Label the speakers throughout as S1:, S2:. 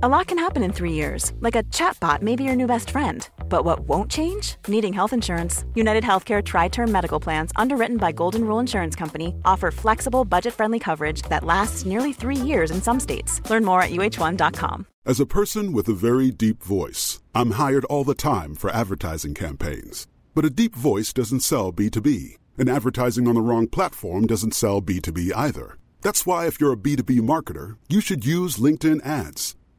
S1: A lot can happen in three years, like a chatbot may be your new best friend. But what won't change? Needing health insurance. United Healthcare Tri Term Medical Plans, underwritten by Golden Rule Insurance Company, offer flexible, budget friendly coverage that lasts nearly three years in some states. Learn more at uh1.com.
S2: As a person with a very deep voice, I'm hired all the time for advertising campaigns. But a deep voice doesn't sell B2B, and advertising on the wrong platform doesn't sell B2B either. That's why, if you're a B2B marketer, you should use LinkedIn ads.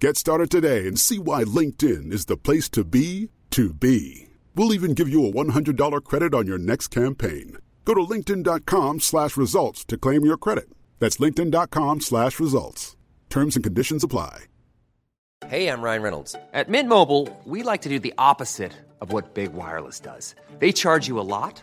S2: Get started today and see why LinkedIn is the place to be to be. We'll even give you a $100 credit on your next campaign. Go to linkedin.com slash results to claim your credit. That's linkedin.com slash results. Terms and conditions apply.
S3: Hey, I'm Ryan Reynolds. At Mint Mobile, we like to do the opposite of what Big Wireless does. They charge you a lot,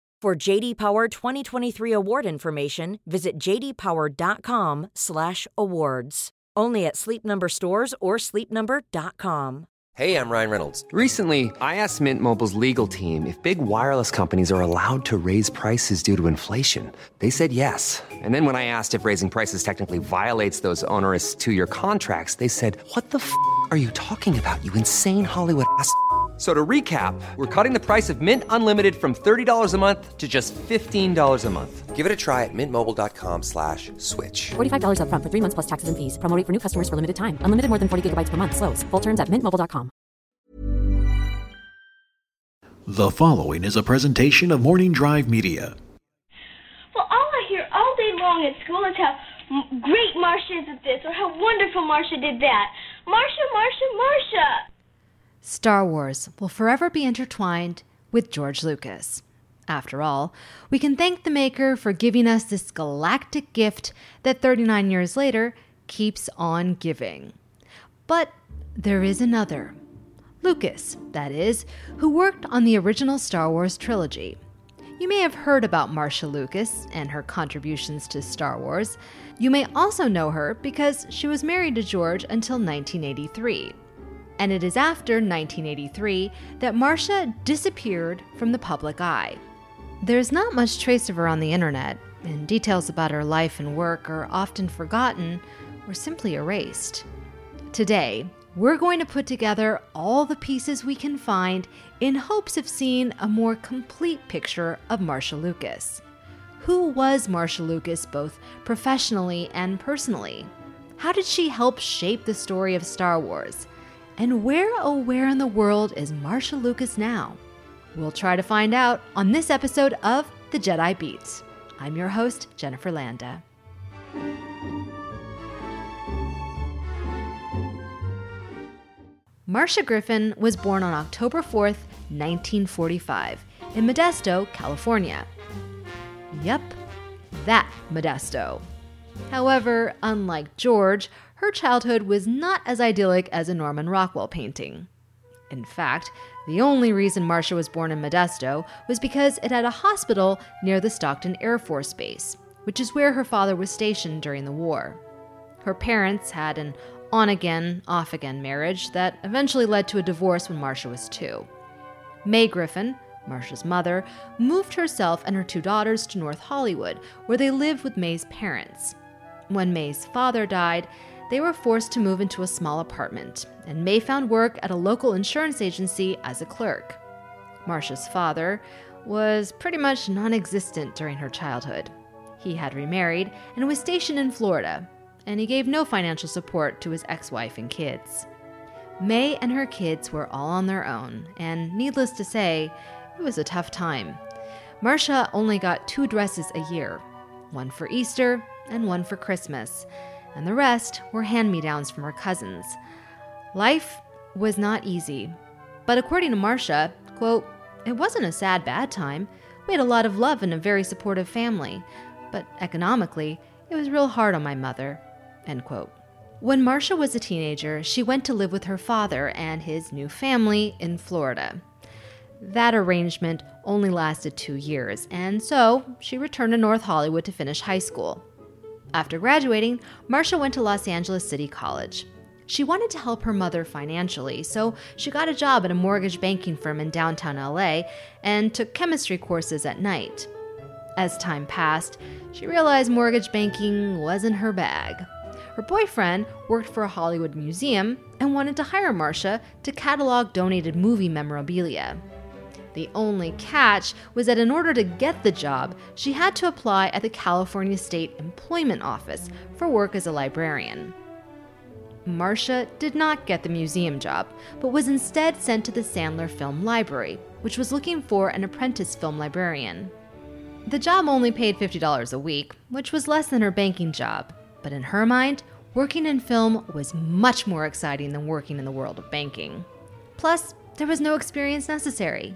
S4: For JD Power 2023 award information, visit jdpower.com/awards. Only at Sleep Number stores or sleepnumber.com.
S3: Hey, I'm Ryan Reynolds. Recently, I asked Mint Mobile's legal team if big wireless companies are allowed to raise prices due to inflation. They said yes. And then when I asked if raising prices technically violates those onerous two-year contracts, they said, "What the f*** are you talking about? You insane Hollywood ass." So to recap, we're cutting the price of Mint Unlimited from $30 a month to just $15 a month. Give it a try at mintmobile.com slash switch.
S5: $45 upfront for three months plus taxes and fees. Promo rate for new customers for limited time. Unlimited more than 40 gigabytes per month. Slows. Full terms at mintmobile.com.
S6: The following is a presentation of Morning Drive Media.
S7: Well, all I hear all day long at school is how great Marcia is at this or how wonderful Marcia did that. Marcia, Marcia, Marcia.
S8: Star Wars will forever be intertwined with George Lucas. After all, we can thank the maker for giving us this galactic gift that 39 years later keeps on giving. But there is another. Lucas, that is, who worked on the original Star Wars trilogy. You may have heard about Marcia Lucas and her contributions to Star Wars. You may also know her because she was married to George until 1983 and it is after 1983 that Marcia disappeared from the public eye. There's not much trace of her on the internet, and details about her life and work are often forgotten or simply erased. Today, we're going to put together all the pieces we can find in hopes of seeing a more complete picture of Marcia Lucas. Who was Marcia Lucas both professionally and personally? How did she help shape the story of Star Wars? And where, oh, where in the world is Marcia Lucas now? We'll try to find out on this episode of The Jedi Beats. I'm your host, Jennifer Landa. Marcia Griffin was born on October 4th, 1945, in Modesto, California. Yep, that Modesto. However, unlike George, her childhood was not as idyllic as a Norman Rockwell painting. In fact, the only reason Marcia was born in Modesto was because it had a hospital near the Stockton Air Force Base, which is where her father was stationed during the war. Her parents had an on again, off again marriage that eventually led to a divorce when Marcia was two. May Griffin, Marcia's mother, moved herself and her two daughters to North Hollywood, where they lived with May's parents. When May's father died, they were forced to move into a small apartment, and May found work at a local insurance agency as a clerk. Marcia's father was pretty much non existent during her childhood. He had remarried and was stationed in Florida, and he gave no financial support to his ex wife and kids. May and her kids were all on their own, and needless to say, it was a tough time. Marcia only got two dresses a year one for Easter and one for Christmas, and the rest were hand me downs from her cousins. Life was not easy, but according to Marcia, quote, it wasn't a sad bad time. We had a lot of love and a very supportive family, but economically, it was real hard on my mother. End quote. When Marcia was a teenager, she went to live with her father and his new family in Florida. That arrangement only lasted two years, and so she returned to North Hollywood to finish high school. After graduating, Marcia went to Los Angeles City College. She wanted to help her mother financially, so she got a job at a mortgage banking firm in downtown LA and took chemistry courses at night. As time passed, she realized mortgage banking wasn't her bag. Her boyfriend worked for a Hollywood museum and wanted to hire Marcia to catalog donated movie memorabilia. The only catch was that in order to get the job, she had to apply at the California State Employment Office for work as a librarian. Marcia did not get the museum job, but was instead sent to the Sandler Film Library, which was looking for an apprentice film librarian. The job only paid $50 a week, which was less than her banking job, but in her mind, working in film was much more exciting than working in the world of banking. Plus, there was no experience necessary.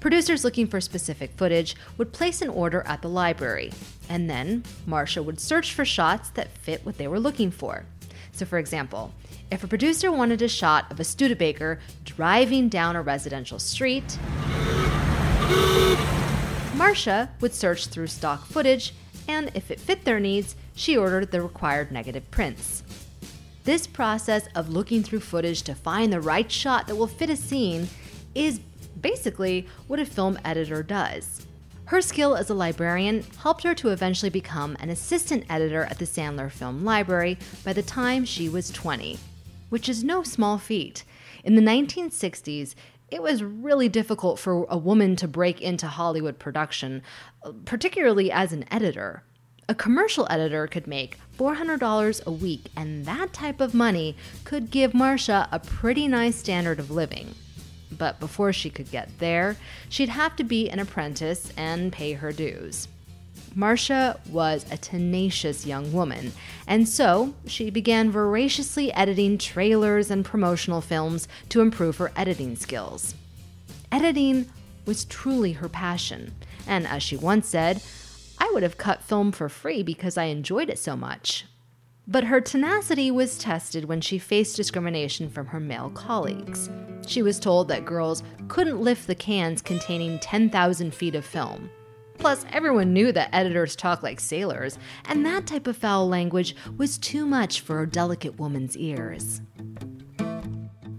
S8: Producers looking for specific footage would place an order at the library, and then Marcia would search for shots that fit what they were looking for. So, for example, if a producer wanted a shot of a Studebaker driving down a residential street, Marcia would search through stock footage, and if it fit their needs, she ordered the required negative prints. This process of looking through footage to find the right shot that will fit a scene is basically what a film editor does. Her skill as a librarian helped her to eventually become an assistant editor at the Sandler Film Library by the time she was 20, which is no small feat. In the 1960s, it was really difficult for a woman to break into Hollywood production, particularly as an editor. A commercial editor could make $400 a week, and that type of money could give Marcia a pretty nice standard of living. But before she could get there, she'd have to be an apprentice and pay her dues. Marcia was a tenacious young woman, and so she began voraciously editing trailers and promotional films to improve her editing skills. Editing was truly her passion, and as she once said, I would have cut film for free because I enjoyed it so much. But her tenacity was tested when she faced discrimination from her male colleagues. She was told that girls couldn't lift the cans containing 10,000 feet of film. Plus, everyone knew that editors talk like sailors, and that type of foul language was too much for a delicate woman's ears.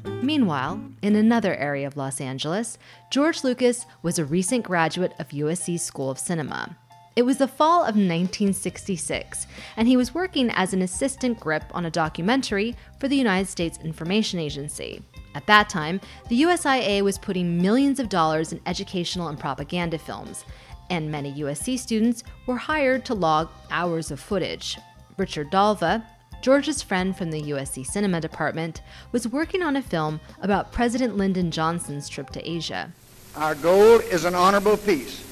S8: Meanwhile, in another area of Los Angeles, George Lucas was a recent graduate of USC School of Cinema. It was the fall of 1966, and he was working as an assistant grip on a documentary for the United States Information Agency. At that time, the USIA was putting millions of dollars in educational and propaganda films, and many USC students were hired to log hours of footage. Richard Dalva, George's friend from the USC Cinema Department, was working on a film about President Lyndon Johnson's trip to Asia.
S9: Our goal is an honorable peace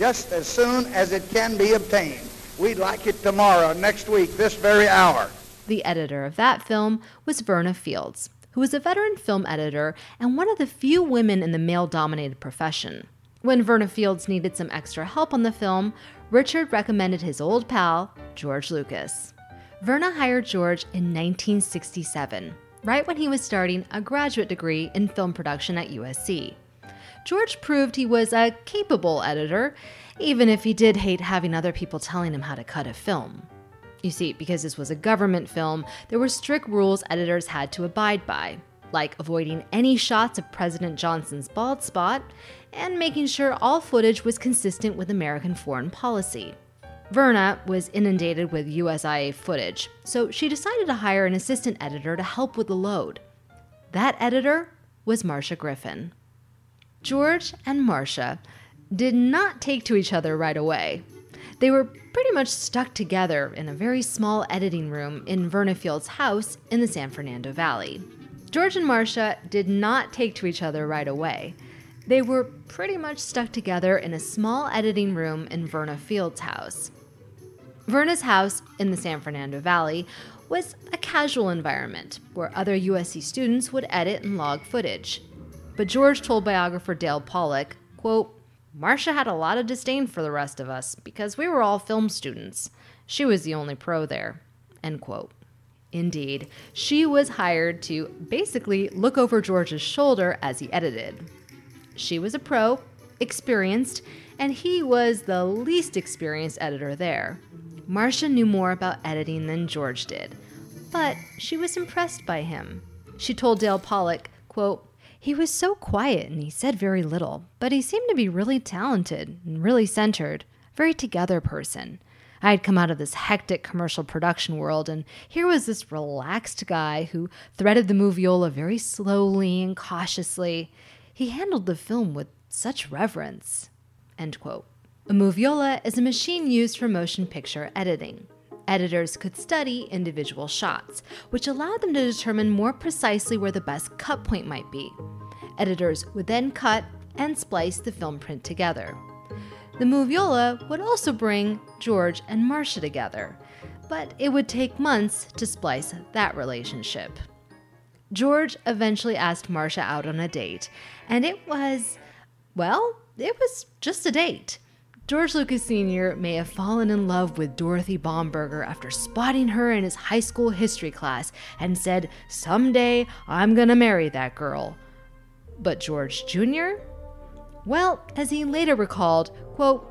S9: just as soon as it can be obtained. We'd like it tomorrow, next week, this very hour.
S8: The editor of that film was Verna Fields, who was a veteran film editor and one of the few women in the male dominated profession. When Verna Fields needed some extra help on the film, Richard recommended his old pal, George Lucas. Verna hired George in 1967, right when he was starting a graduate degree in film production at USC. George proved he was a capable editor, even if he did hate having other people telling him how to cut a film. You see, because this was a government film, there were strict rules editors had to abide by, like avoiding any shots of President Johnson's bald spot and making sure all footage was consistent with American foreign policy. Verna was inundated with USIA footage, so she decided to hire an assistant editor to help with the load. That editor was Marcia Griffin. George and Marcia did not take to each other right away. They were pretty much stuck together in a very small editing room in Verna Field's house in the San Fernando Valley. George and Marcia did not take to each other right away. They were pretty much stuck together in a small editing room in Verna Field's house. Verna's house in the San Fernando Valley was a casual environment where other USC students would edit and log footage. But George told biographer Dale Pollock, quote, Marcia had a lot of disdain for the rest of us because we were all film students. She was the only pro there. End quote. Indeed, she was hired to basically look over George's shoulder as he edited. She was a pro, experienced, and he was the least experienced editor there. Marcia knew more about editing than George did, but she was impressed by him. She told Dale Pollock, quote, he was so quiet and he said very little, but he seemed to be really talented and really centered, very together person. I had come out of this hectic commercial production world, and here was this relaxed guy who threaded the moviola very slowly and cautiously. He handled the film with such reverence. End quote. A moviola is a machine used for motion picture editing. Editors could study individual shots, which allowed them to determine more precisely where the best cut point might be. Editors would then cut and splice the film print together. The moviola would also bring George and Marcia together, but it would take months to splice that relationship. George eventually asked Marcia out on a date, and it was Well, it was just a date. George Lucas Sr. may have fallen in love with Dorothy Bomberger after spotting her in his high school history class and said, Someday I'm gonna marry that girl. But George Jr.? Well, as he later recalled, quote,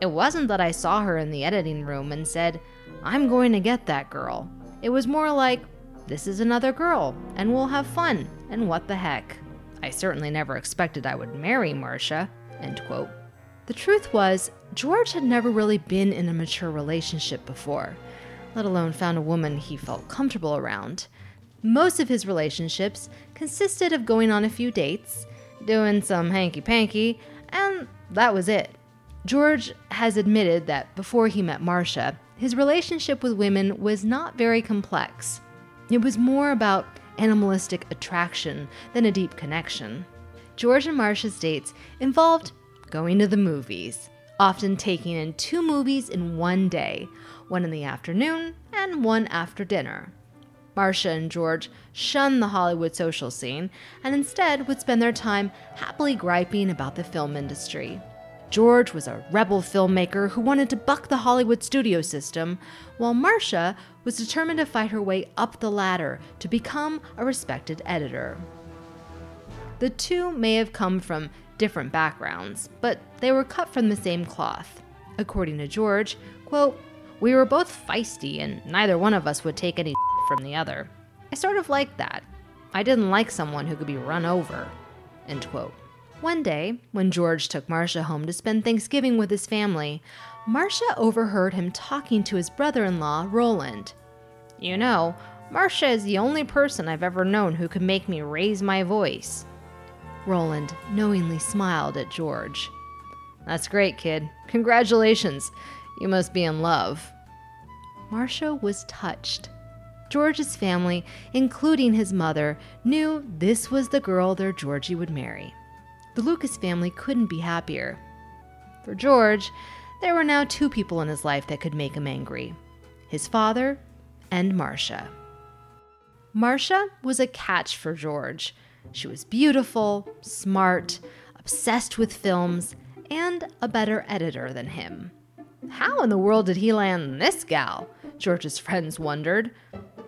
S8: It wasn't that I saw her in the editing room and said, I'm going to get that girl. It was more like, This is another girl, and we'll have fun, and what the heck. I certainly never expected I would marry Marcia. End quote. The truth was, George had never really been in a mature relationship before, let alone found a woman he felt comfortable around. Most of his relationships consisted of going on a few dates, doing some hanky panky, and that was it. George has admitted that before he met Marcia, his relationship with women was not very complex. It was more about animalistic attraction than a deep connection. George and Marcia's dates involved going to the movies, often taking in two movies in one day, one in the afternoon and one after dinner. Marcia and George shunned the Hollywood social scene and instead would spend their time happily griping about the film industry. George was a rebel filmmaker who wanted to buck the Hollywood studio system, while Marcia was determined to fight her way up the ladder to become a respected editor. The two may have come from different backgrounds, but they were cut from the same cloth. According to George, quote, We were both feisty and neither one of us would take any from the other. I sort of liked that. I didn't like someone who could be run over. End quote. One day, when George took Marcia home to spend Thanksgiving with his family, Marcia overheard him talking to his brother in law, Roland. You know, Marcia is the only person I've ever known who could make me raise my voice. Roland knowingly smiled at George. That's great, kid. Congratulations. You must be in love. Marcia was touched. George's family, including his mother, knew this was the girl their Georgie would marry. The Lucas family couldn't be happier. For George, there were now two people in his life that could make him angry his father and Marcia. Marcia was a catch for George. She was beautiful, smart, obsessed with films, and a better editor than him. How in the world did he land this gal? George's friends wondered.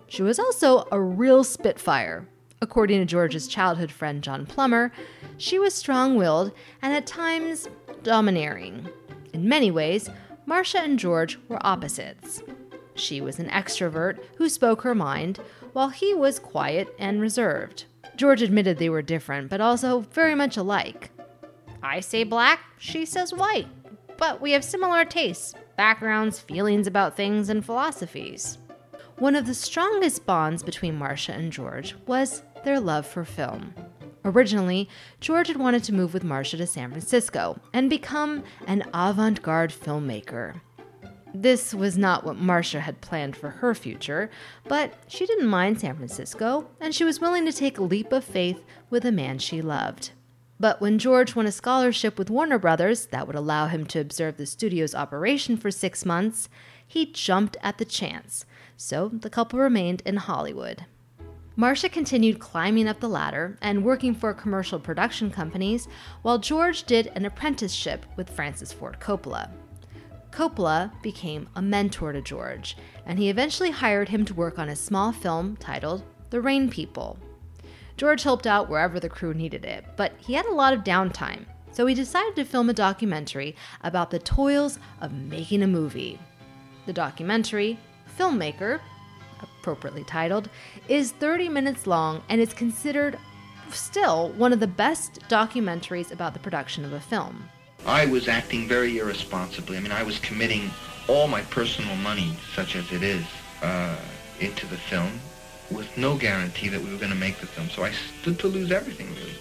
S8: She was also a real spitfire. According to George's childhood friend John Plummer, she was strong willed and at times domineering. In many ways, Marcia and George were opposites. She was an extrovert who spoke her mind, while he was quiet and reserved. George admitted they were different, but also very much alike. I say black, she says white, but we have similar tastes, backgrounds, feelings about things, and philosophies. One of the strongest bonds between Marcia and George was their love for film. Originally, George had wanted to move with Marcia to San Francisco and become an avant garde filmmaker. This was not what Marcia had planned for her future, but she didn't mind San Francisco, and she was willing to take a leap of faith with a man she loved. But when George won a scholarship with Warner Brothers that would allow him to observe the studio's operation for six months, he jumped at the chance, so the couple remained in Hollywood. Marcia continued climbing up the ladder and working for commercial production companies, while George did an apprenticeship with Francis Ford Coppola. Coppola became a mentor to George, and he eventually hired him to work on a small film titled The Rain People. George helped out wherever the crew needed it, but he had a lot of downtime, so he decided to film a documentary about the toils of making a movie. The documentary, Filmmaker, appropriately titled, is 30 minutes long and is considered still one of the best documentaries about the production of a film.
S10: I was acting very irresponsibly. I mean, I was committing all my personal money, such as it is, uh, into the film with no guarantee that we were going to make the film. So I stood to lose everything, really.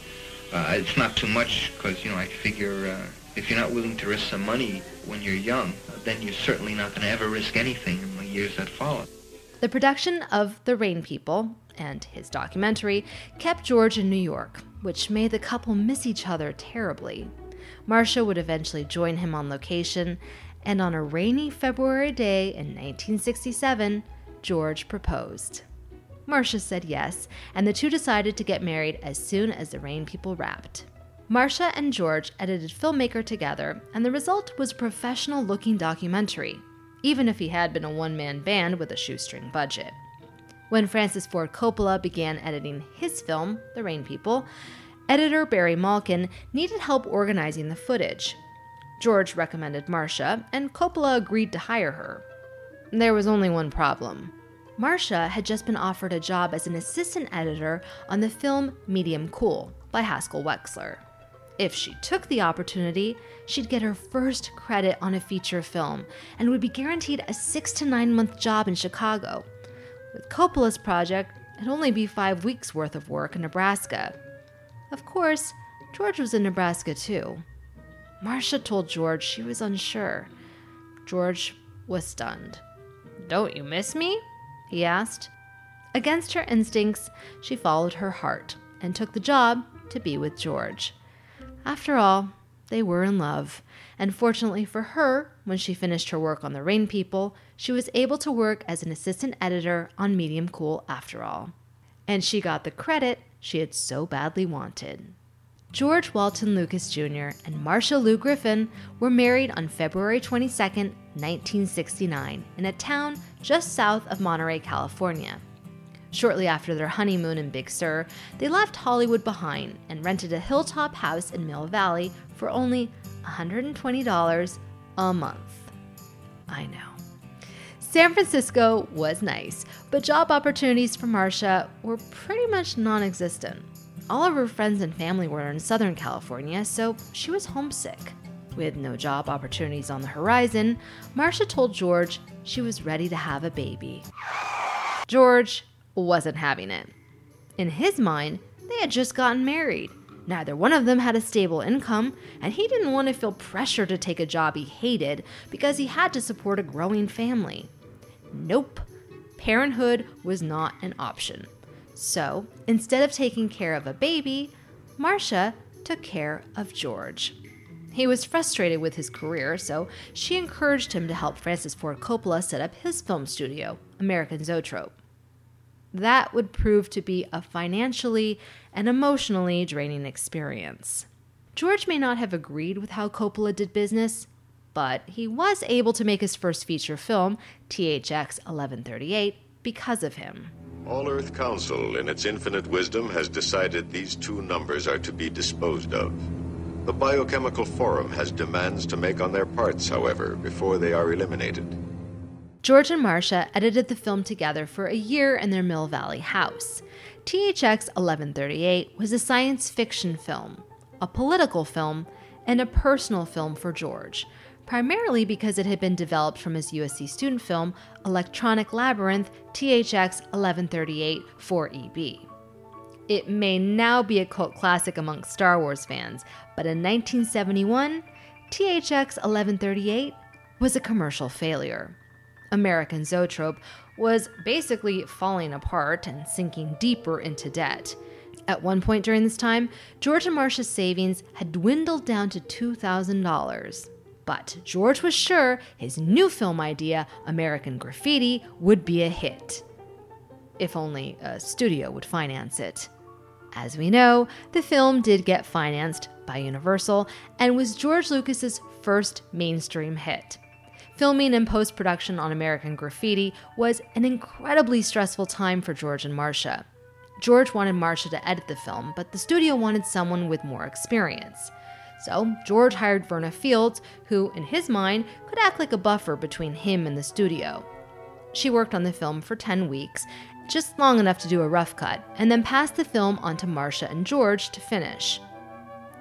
S10: Uh, it's not too much because, you know, I figure uh, if you're not willing to risk some money when you're young, then you're certainly not going to ever risk anything in the years that follow.
S8: The production of The Rain People and his documentary kept George in New York, which made the couple miss each other terribly. Marcia would eventually join him on location, and on a rainy February day in 1967, George proposed. Marcia said yes, and the two decided to get married as soon as the Rain People wrapped. Marcia and George edited Filmmaker together, and the result was a professional looking documentary, even if he had been a one man band with a shoestring budget. When Francis Ford Coppola began editing his film, The Rain People, editor Barry Malkin needed help organizing the footage. George recommended Marcia, and Coppola agreed to hire her. There was only one problem. Marcia had just been offered a job as an assistant editor on the film Medium Cool by Haskell Wexler. If she took the opportunity, she'd get her first credit on a feature film and would be guaranteed a six to nine month job in Chicago. With Coppola's project, it'd only be five weeks worth of work in Nebraska. Of course, George was in Nebraska too. Marcia told George she was unsure. George was stunned. Don't you miss me? he asked. Against her instincts, she followed her heart and took the job to be with George. After all, they were in love, and fortunately for her, when she finished her work on The Rain People, she was able to work as an assistant editor on Medium Cool after all. And she got the credit she had so badly wanted. George Walton Lucas Jr. and Marcia Lou Griffin were married on February 22, 1969, in a town just south of Monterey, California. Shortly after their honeymoon in Big Sur, they left Hollywood behind and rented a hilltop house in Mill Valley for only $120 a month. I know. San Francisco was nice, but job opportunities for Marcia were pretty much non existent. All of her friends and family were in Southern California, so she was homesick. With no job opportunities on the horizon, Marcia told George she was ready to have a baby. George wasn't having it. In his mind, they had just gotten married. Neither one of them had a stable income, and he didn't want to feel pressure to take a job he hated because he had to support a growing family. Nope, parenthood was not an option. So, instead of taking care of a baby, Marcia took care of George. He was frustrated with his career, so she encouraged him to help Francis Ford Coppola set up his film studio, American Zoetrope that would prove to be a financially and emotionally draining experience. George may not have agreed with how Coppola did business, but he was able to make his first feature film, THX 1138, because of him.
S11: All Earth Council, in its infinite wisdom, has decided these two numbers are to be disposed of. The Biochemical Forum has demands to make on their parts, however, before they are eliminated.
S8: George and Marcia edited the film together for a year in their Mill Valley house. THX 1138 was a science fiction film, a political film, and a personal film for George, primarily because it had been developed from his USC student film, Electronic Labyrinth THX 1138 4EB. It may now be a cult classic amongst Star Wars fans, but in 1971, THX 1138 was a commercial failure. American Zoetrope was basically falling apart and sinking deeper into debt. At one point during this time, George and Marcia's savings had dwindled down to $2,000. But George was sure his new film idea, American Graffiti, would be a hit. If only a studio would finance it. As we know, the film did get financed by Universal and was George Lucas's first mainstream hit. Filming and post production on American Graffiti was an incredibly stressful time for George and Marcia. George wanted Marcia to edit the film, but the studio wanted someone with more experience. So, George hired Verna Fields, who, in his mind, could act like a buffer between him and the studio. She worked on the film for 10 weeks, just long enough to do a rough cut, and then passed the film on to Marcia and George to finish.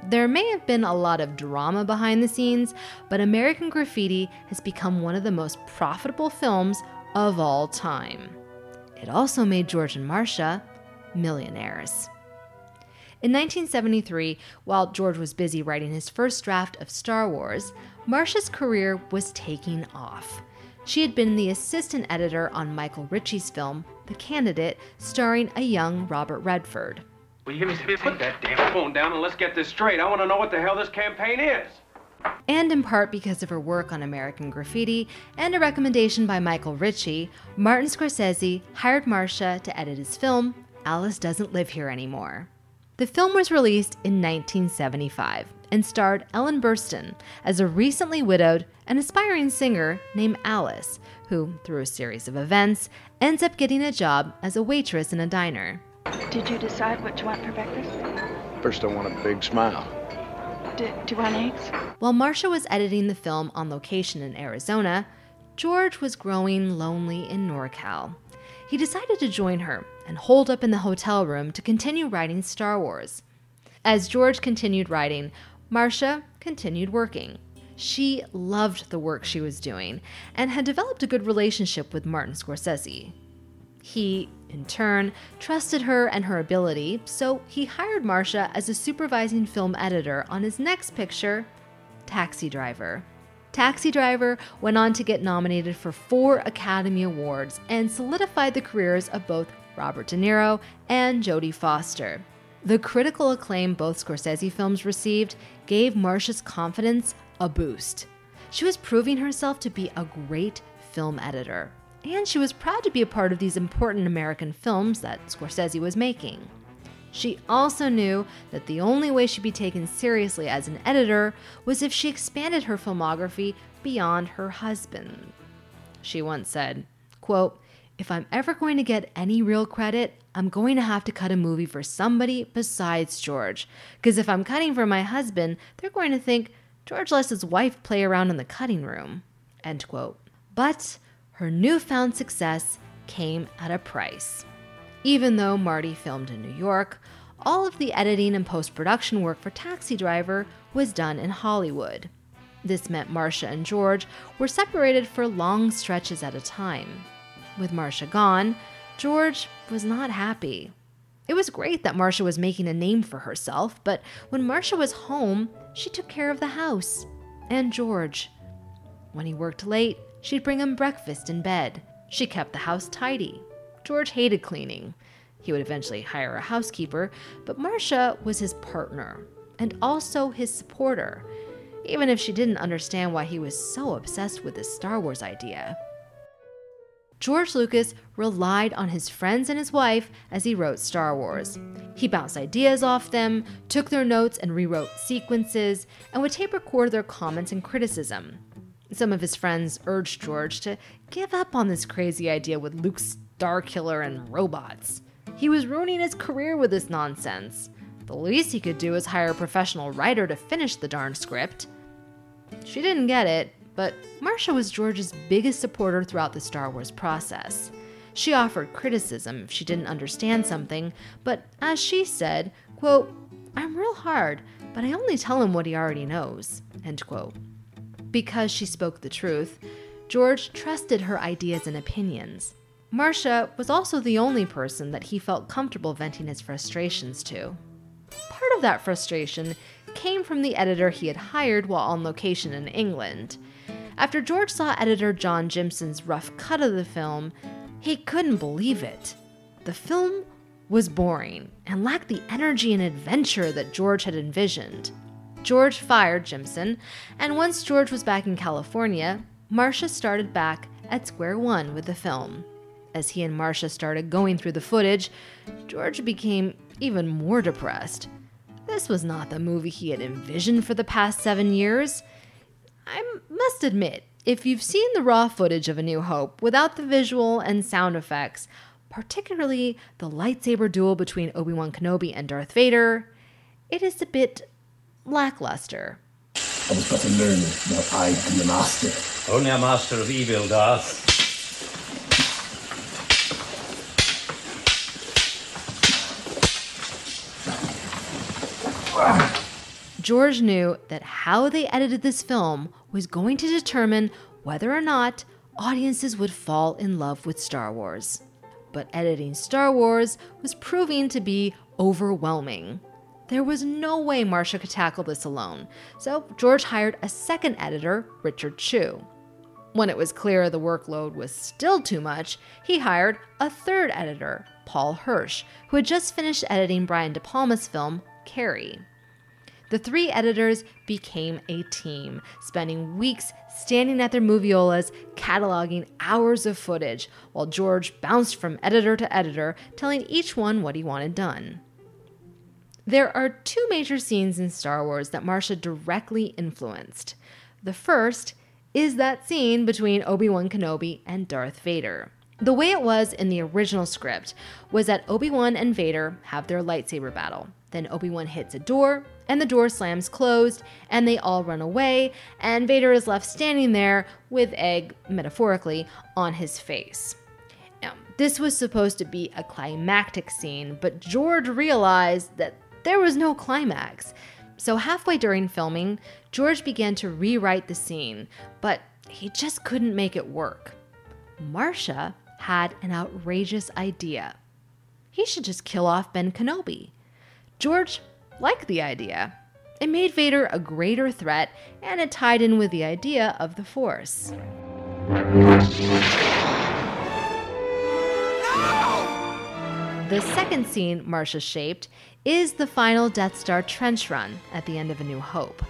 S8: There may have been a lot of drama behind the scenes, but American Graffiti has become one of the most profitable films of all time. It also made George and Marcia millionaires. In 1973, while George was busy writing his first draft of Star Wars, Marcia's career was taking off. She had been the assistant editor on Michael Ritchie's film, The Candidate, starring a young Robert Redford.
S12: Will you put that damn phone down and let's get this straight? I want to know what the hell this campaign is.
S8: And in part because of her work on American Graffiti and a recommendation by Michael Ritchie, Martin Scorsese hired Marcia to edit his film, Alice Doesn't Live Here Anymore. The film was released in 1975 and starred Ellen Burstyn as a recently widowed and aspiring singer named Alice, who, through a series of events, ends up getting a job as a waitress in a diner.
S13: Did you decide what you want for breakfast?
S14: First, I want a big smile.
S13: Do, do you want eggs?
S8: While Marcia was editing the film on location in Arizona, George was growing lonely in NorCal. He decided to join her and holed up in the hotel room to continue writing Star Wars. As George continued writing, Marcia continued working. She loved the work she was doing and had developed a good relationship with Martin Scorsese. He, in turn, trusted her and her ability, so he hired Marcia as a supervising film editor on his next picture, Taxi Driver. Taxi Driver went on to get nominated for four Academy Awards and solidified the careers of both Robert De Niro and Jodie Foster. The critical acclaim both Scorsese films received gave Marcia's confidence a boost. She was proving herself to be a great film editor, and she was proud to be a part of these important American films that Scorsese was making. She also knew that the only way she'd be taken seriously as an editor was if she expanded her filmography beyond her husband. She once said, quote, if I'm ever going to get any real credit, I'm going to have to cut a movie for somebody besides George. Because if I'm cutting for my husband, they're going to think George lets his wife play around in the cutting room. End quote. But her newfound success came at a price. Even though Marty filmed in New York, all of the editing and post production work for Taxi Driver was done in Hollywood. This meant Marcia and George were separated for long stretches at a time. With Marcia gone, George was not happy. It was great that Marcia was making a name for herself, but when Marcia was home, she took care of the house and George. When he worked late, she'd bring him breakfast in bed. She kept the house tidy. George hated cleaning. He would eventually hire a housekeeper, but Marcia was his partner and also his supporter, even if she didn't understand why he was so obsessed with his Star Wars idea. George Lucas relied on his friends and his wife as he wrote Star Wars. He bounced ideas off them, took their notes and rewrote sequences, and would tape record their comments and criticism. Some of his friends urged George to give up on this crazy idea with Luke's Star Killer and robots. He was ruining his career with this nonsense. The least he could do is hire a professional writer to finish the darn script. She didn't get it, but Marcia was George's biggest supporter throughout the Star Wars process. She offered criticism if she didn't understand something, but as she said, quote, I'm real hard, but I only tell him what he already knows, end quote. Because she spoke the truth, George trusted her ideas and opinions. Marcia was also the only person that he felt comfortable venting his frustrations to. Part of that frustration came from the editor he had hired while on location in England. After George saw editor John Jympson's rough cut of the film, he couldn't believe it. The film was boring and lacked the energy and adventure that George had envisioned. George fired Jympson, and once George was back in California, Marcia started back at square one with the film. As he and Marcia started going through the footage, George became even more depressed. This was not the movie he had envisioned for the past seven years. I must admit, if you've seen the raw footage of A New Hope without the visual and sound effects, particularly the lightsaber duel between Obi Wan Kenobi and Darth Vader, it is a bit lackluster.
S15: I was but a learner, not I am the master.
S16: Only a master of evil, Darth.
S8: George knew that how they edited this film was going to determine whether or not audiences would fall in love with Star Wars. But editing Star Wars was proving to be overwhelming. There was no way Marcia could tackle this alone, so George hired a second editor, Richard Chew. When it was clear the workload was still too much, he hired a third editor, Paul Hirsch, who had just finished editing Brian De Palma's film, Carrie. The three editors became a team, spending weeks standing at their moviolas, cataloging hours of footage, while George bounced from editor to editor, telling each one what he wanted done. There are two major scenes in Star Wars that Marcia directly influenced. The first is that scene between Obi Wan Kenobi and Darth Vader. The way it was in the original script was that Obi Wan and Vader have their lightsaber battle. Then Obi Wan hits a door, and the door slams closed, and they all run away, and Vader is left standing there with egg, metaphorically, on his face. Now, this was supposed to be a climactic scene, but George realized that there was no climax. So, halfway during filming, George began to rewrite the scene, but he just couldn't make it work. Marcia had an outrageous idea. He should just kill off Ben Kenobi. George liked the idea. It made Vader a greater threat, and it tied in with the idea of the Force. The second scene Marcia shaped is the final Death Star trench run at the end of A New Hope.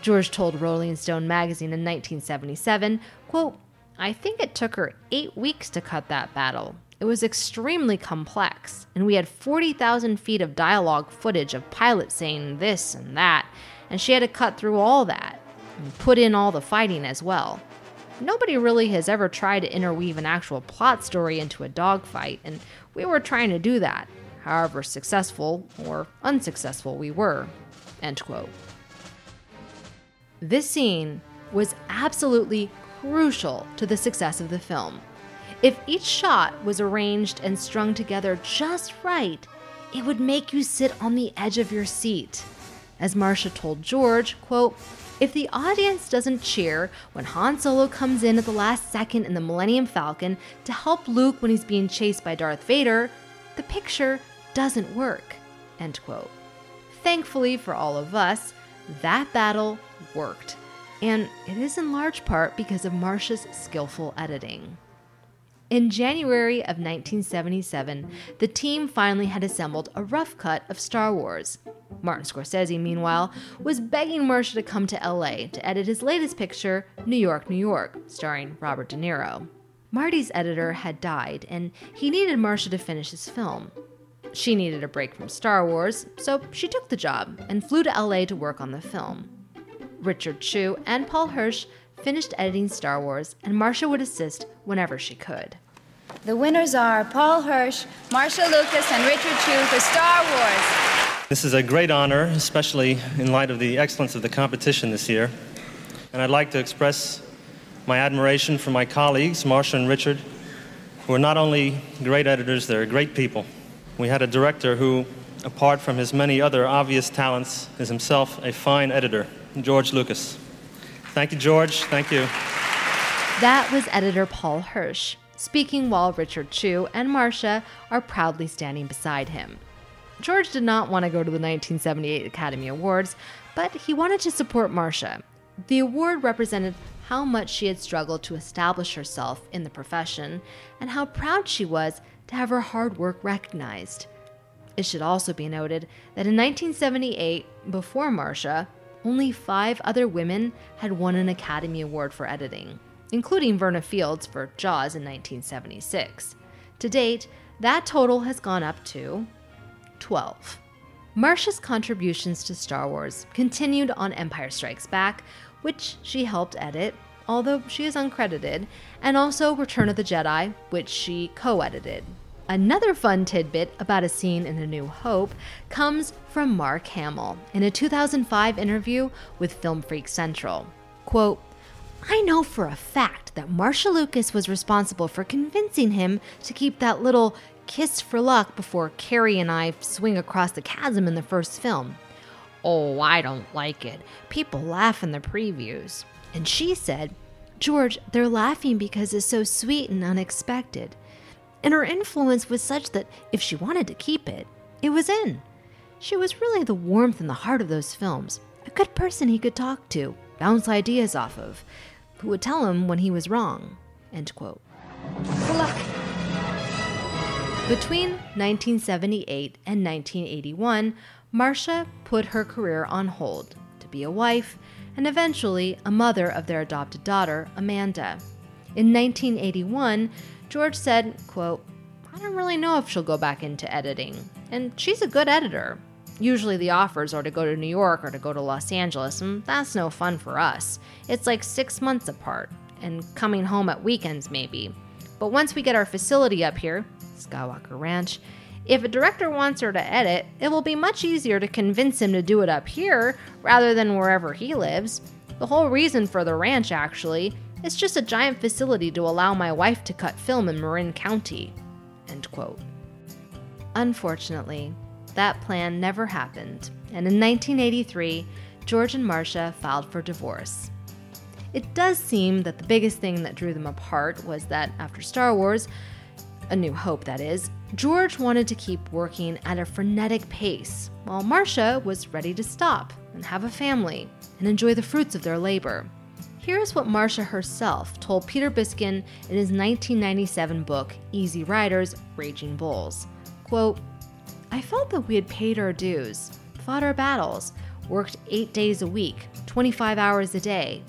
S8: George told Rolling Stone magazine in 1977, quote, I think it took her eight weeks to cut that battle. It was extremely complex, and we had 40,000 feet of dialogue footage of pilots saying this and that, and she had to cut through all that and put in all the fighting as well. Nobody really has ever tried to interweave an actual plot story into a dogfight, and we were trying to do that, however successful or unsuccessful we were. End quote. This scene was absolutely crucial to the success of the film. If each shot was arranged and strung together just right, it would make you sit on the edge of your seat. As Marcia told George, quote, if the audience doesn't cheer when Han Solo comes in at the last second in the Millennium Falcon to help Luke when he's being chased by Darth Vader, the picture doesn't work. End quote. Thankfully for all of us, that battle worked. And it is in large part because of Marcia's skillful editing. In January of 1977, the team finally had assembled a rough cut of Star Wars. Martin Scorsese, meanwhile, was begging Marcia to come to LA to edit his latest picture, New York, New York, starring Robert De Niro. Marty's editor had died, and he needed Marcia to finish his film. She needed a break from Star Wars, so she took the job and flew to LA to work on the film. Richard Chew and Paul Hirsch finished editing Star Wars, and Marcia would assist whenever she could.
S17: The winners are Paul Hirsch, Marcia Lucas, and Richard Chew for Star Wars.
S18: This is a great honor, especially in light of the excellence of the competition this year. And I'd like to express my admiration for my colleagues, Marcia and Richard, who are not only great editors, they're great people. We had a director who, apart from his many other obvious talents, is himself a fine editor, George Lucas. Thank you, George. Thank you.
S8: That was editor Paul Hirsch, speaking while Richard Chew and Marcia are proudly standing beside him. George did not want to go to the 1978 Academy Awards, but he wanted to support Marcia. The award represented how much she had struggled to establish herself in the profession and how proud she was to have her hard work recognized. It should also be noted that in 1978, before Marcia, only five other women had won an Academy Award for editing, including Verna Fields for Jaws in 1976. To date, that total has gone up to 12. Marcia's contributions to Star Wars continued on Empire Strikes Back, which she helped edit, although she is uncredited, and also Return of the Jedi, which she co edited. Another fun tidbit about a scene in A New Hope comes from Mark Hamill in a 2005 interview with Film Freak Central. Quote, I know for a fact that Marcia Lucas was responsible for convincing him to keep that little kiss for luck before Carrie and I swing across the chasm in the first film. Oh, I don't like it. People laugh in the previews. And she said, George, they're laughing because it's so sweet and unexpected and her influence was such that if she wanted to keep it, it was in. She was really the warmth and the heart of those films, a good person he could talk to, bounce ideas off of, who would tell him when he was wrong. End quote.
S17: Good luck.
S8: Between 1978 and 1981, Marcia put her career on hold to be a wife and eventually a mother of their adopted daughter, Amanda. In 1981, George said, quote, I don't really know if she'll go back into editing, and she's a good editor. Usually the offers are to go to New York or to go to Los Angeles, and that's no fun for us. It's like six months apart, and coming home at weekends maybe. But once we get our facility up here, Skywalker Ranch, if a director wants her to edit, it will be much easier to convince him to do it up here rather than wherever he lives. The whole reason for the ranch, actually, is just a giant facility to allow my wife to cut film in Marin County. End quote. Unfortunately, that plan never happened, and in 1983, George and Marcia filed for divorce. It does seem that the biggest thing that drew them apart was that after Star Wars, A New Hope that is, George wanted to keep working at a frenetic pace, while Marcia was ready to stop and have a family and enjoy the fruits of their labor. Here's what Marcia herself told Peter Biskind in his 1997 book, Easy Riders Raging Bulls. Quote, I felt that we had paid our dues, fought our battles, worked eight days a week, 25 hours a day.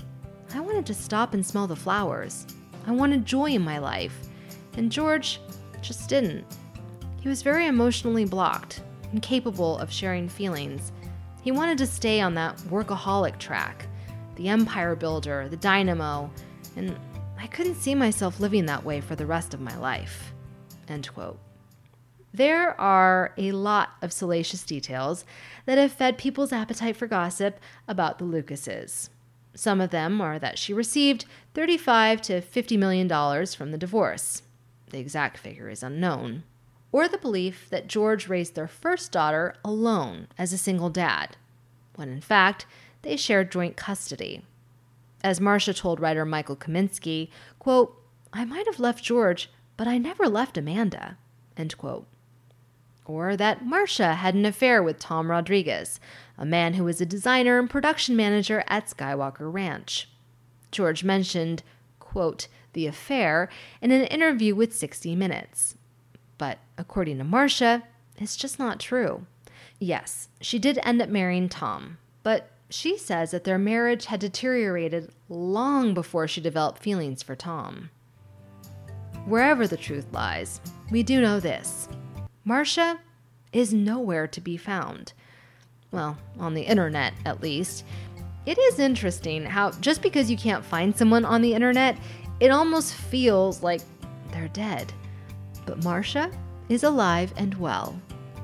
S8: I wanted to stop and smell the flowers. I wanted joy in my life. And George just didn't. He was very emotionally blocked, incapable of sharing feelings. He wanted to stay on that workaholic track, the empire builder, the dynamo, and I couldn't see myself living that way for the rest of my life. End quote. There are a lot of salacious details that have fed people's appetite for gossip about the Lucases. Some of them are that she received 35 to 50 million dollars from the divorce. The exact figure is unknown or the belief that George raised their first daughter alone as a single dad, when in fact they shared joint custody. As Marcia told writer Michael Kaminski, quote, I might have left George, but I never left Amanda, end quote. Or that Marcia had an affair with Tom Rodrigues, a man who was a designer and production manager at Skywalker Ranch. George mentioned, quote, the affair in an interview with 60 Minutes. But according to Marcia, it's just not true. Yes, she did end up marrying Tom, but she says that their marriage had deteriorated long before she developed feelings for Tom. Wherever the truth lies, we do know this Marcia is nowhere to be found. Well, on the internet, at least. It is interesting how just because you can't find someone on the internet, it almost feels like they're dead. But Marcia is alive and well.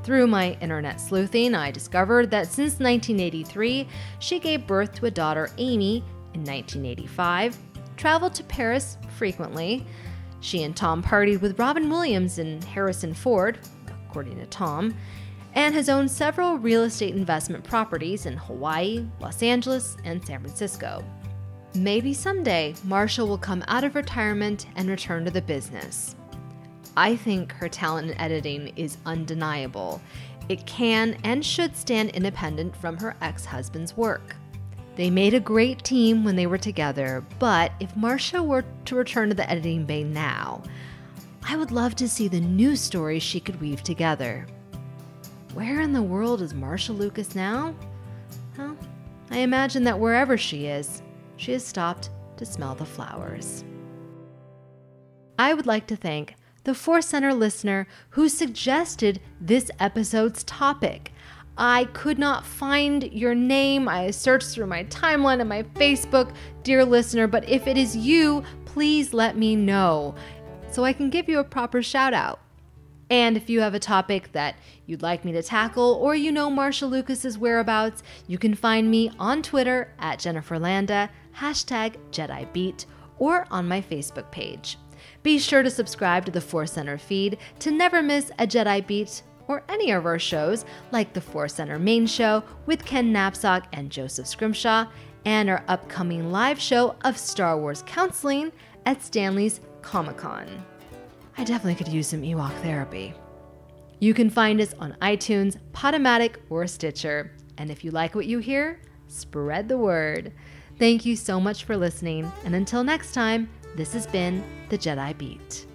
S8: Through my internet sleuthing, I discovered that since 1983, she gave birth to a daughter, Amy, in 1985, traveled to Paris frequently. She and Tom partied with Robin Williams and Harrison Ford, according to Tom, and has owned several real estate investment properties in Hawaii, Los Angeles, and San Francisco. Maybe someday Marcia will come out of retirement and return to the business. I think her talent in editing is undeniable. It can and should stand independent from her ex husband's work. They made a great team when they were together, but if Marcia were to return to the editing bay now, I would love to see the new stories she could weave together. Where in the world is Marcia Lucas now? Well, I imagine that wherever she is, she has stopped to smell the flowers. I would like to thank the Force Center listener who suggested this episode's topic. I could not find your name. I searched through my timeline and my Facebook, dear listener, but if it is you, please let me know so I can give you a proper shout out. And if you have a topic that you'd like me to tackle or you know Marcia Lucas's whereabouts, you can find me on Twitter at Jennifer Landa, hashtag JediBeat, or on my Facebook page. Be sure to subscribe to the Force Center feed to never miss a Jedi Beat or any of our shows like the Force Center main show with Ken Napzok and Joseph Scrimshaw, and our upcoming live show of Star Wars counseling at Stan Lee's Comic Con. I definitely could use some Ewok therapy. You can find us on iTunes, Podomatic, or Stitcher. And if you like what you hear, spread the word. Thank you so much for listening, and until next time, this has been the Jedi Beat.